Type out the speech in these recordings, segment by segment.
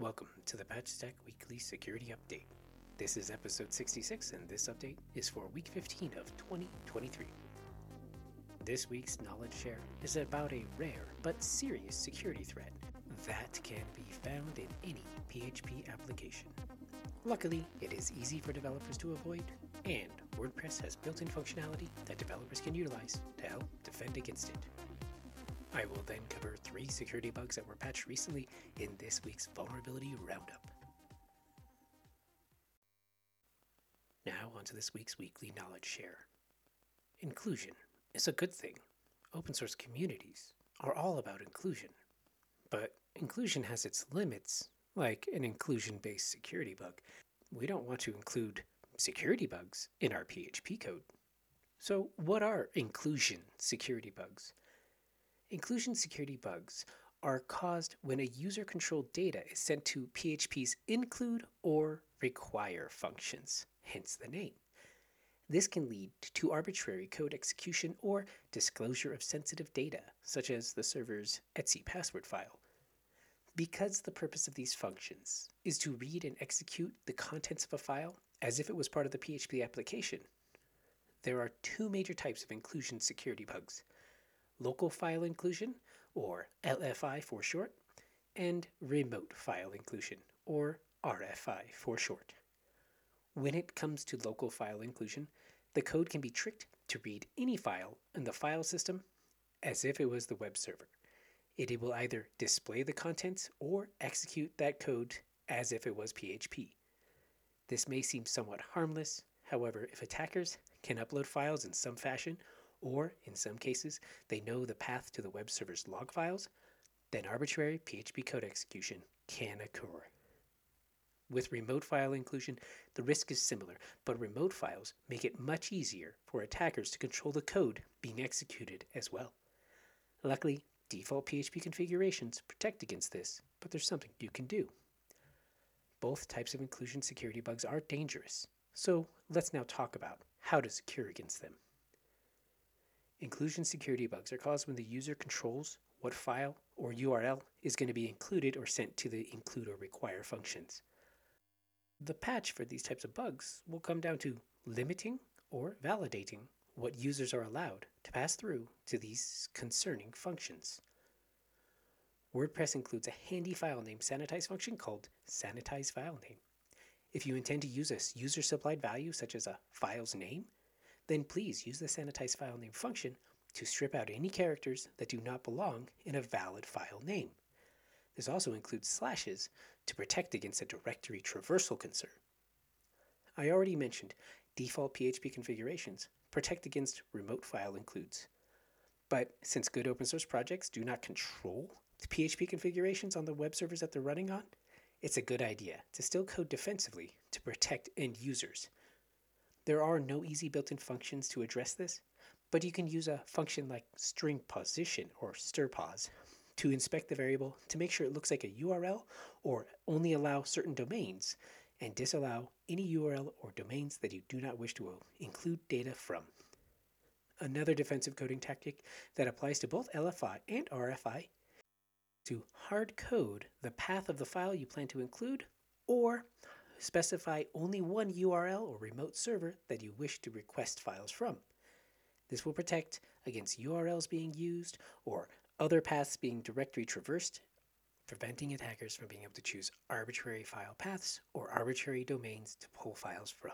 Welcome to the PatchStack Weekly Security Update. This is episode 66, and this update is for week 15 of 2023. This week's knowledge share is about a rare but serious security threat that can be found in any PHP application. Luckily, it is easy for developers to avoid, and WordPress has built in functionality that developers can utilize to help defend against it. I will then cover three security bugs that were patched recently in this week's Vulnerability Roundup. Now, on to this week's weekly knowledge share. Inclusion is a good thing. Open source communities are all about inclusion. But inclusion has its limits, like an inclusion based security bug. We don't want to include security bugs in our PHP code. So, what are inclusion security bugs? Inclusion security bugs are caused when a user controlled data is sent to PHP's include or require functions, hence the name. This can lead to arbitrary code execution or disclosure of sensitive data, such as the server's etc password file. Because the purpose of these functions is to read and execute the contents of a file as if it was part of the PHP application, there are two major types of inclusion security bugs local file inclusion, or LFI for short, and remote file inclusion, or RFI for short. When it comes to local file inclusion, the code can be tricked to read any file in the file system as if it was the web server. It will either display the contents or execute that code as if it was PHP. This may seem somewhat harmless, however, if attackers can upload files in some fashion or in some cases, they know the path to the web server's log files, then arbitrary PHP code execution can occur. With remote file inclusion, the risk is similar, but remote files make it much easier for attackers to control the code being executed as well. Luckily, default PHP configurations protect against this, but there's something you can do. Both types of inclusion security bugs are dangerous, so let's now talk about how to secure against them. Inclusion security bugs are caused when the user controls what file or URL is going to be included or sent to the include or require functions. The patch for these types of bugs will come down to limiting or validating what users are allowed to pass through to these concerning functions. WordPress includes a handy file name sanitize function called sanitize file name. If you intend to use a user supplied value such as a file's name, then please use the sanitize file name function to strip out any characters that do not belong in a valid file name. This also includes slashes to protect against a directory traversal concern. I already mentioned default PHP configurations protect against remote file includes. But since good open source projects do not control the PHP configurations on the web servers that they're running on, it's a good idea to still code defensively to protect end users there are no easy built in functions to address this, but you can use a function like string position or strpos to inspect the variable to make sure it looks like a URL or only allow certain domains and disallow any URL or domains that you do not wish to include data from. Another defensive coding tactic that applies to both LFI and RFI is to hard code the path of the file you plan to include or specify only one URL or remote server that you wish to request files from. This will protect against URLs being used or other paths being directory traversed, preventing attackers from being able to choose arbitrary file paths or arbitrary domains to pull files from.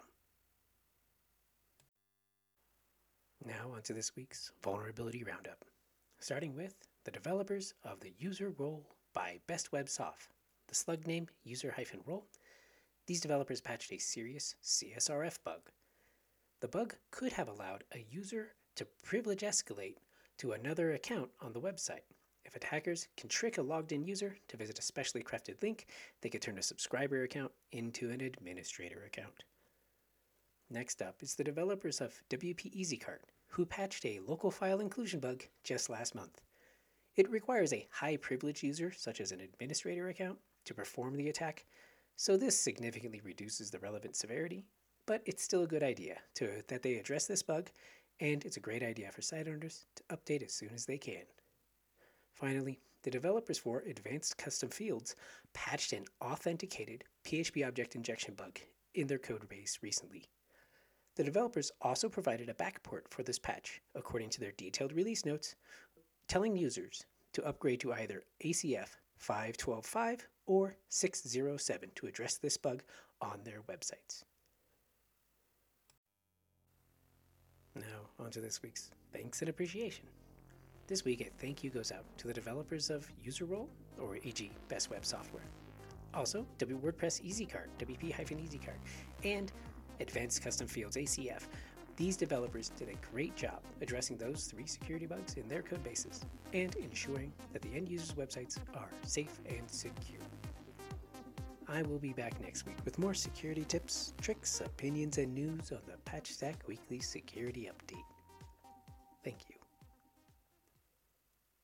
Now, on to this week's Vulnerability Roundup, starting with the developers of the user role by Best Web Soft, the slug name user-role these developers patched a serious CSRF bug. The bug could have allowed a user to privilege escalate to another account on the website. If attackers can trick a logged in user to visit a specially crafted link, they could turn a subscriber account into an administrator account. Next up is the developers of WP EasyCart, who patched a local file inclusion bug just last month. It requires a high privilege user, such as an administrator account, to perform the attack, so this significantly reduces the relevant severity, but it's still a good idea to, that they address this bug, and it's a great idea for site owners to update as soon as they can. Finally, the developers for Advanced Custom Fields patched an authenticated PHP object injection bug in their code base recently. The developers also provided a backport for this patch, according to their detailed release notes, telling users to upgrade to either ACF 5.12.5 or 6.0.7 to address this bug on their websites. Now, on to this week's thanks and appreciation. This week, a thank you goes out to the developers of UserRole, or e.g., Best Web Software. Also, WordPress EasyCart, WP-EasyCart, and Advanced Custom Fields ACF. These developers did a great job addressing those three security bugs in their code bases and ensuring that the end users' websites are safe and secure. I will be back next week with more security tips, tricks, opinions, and news on the PatchStack Weekly Security Update. Thank you.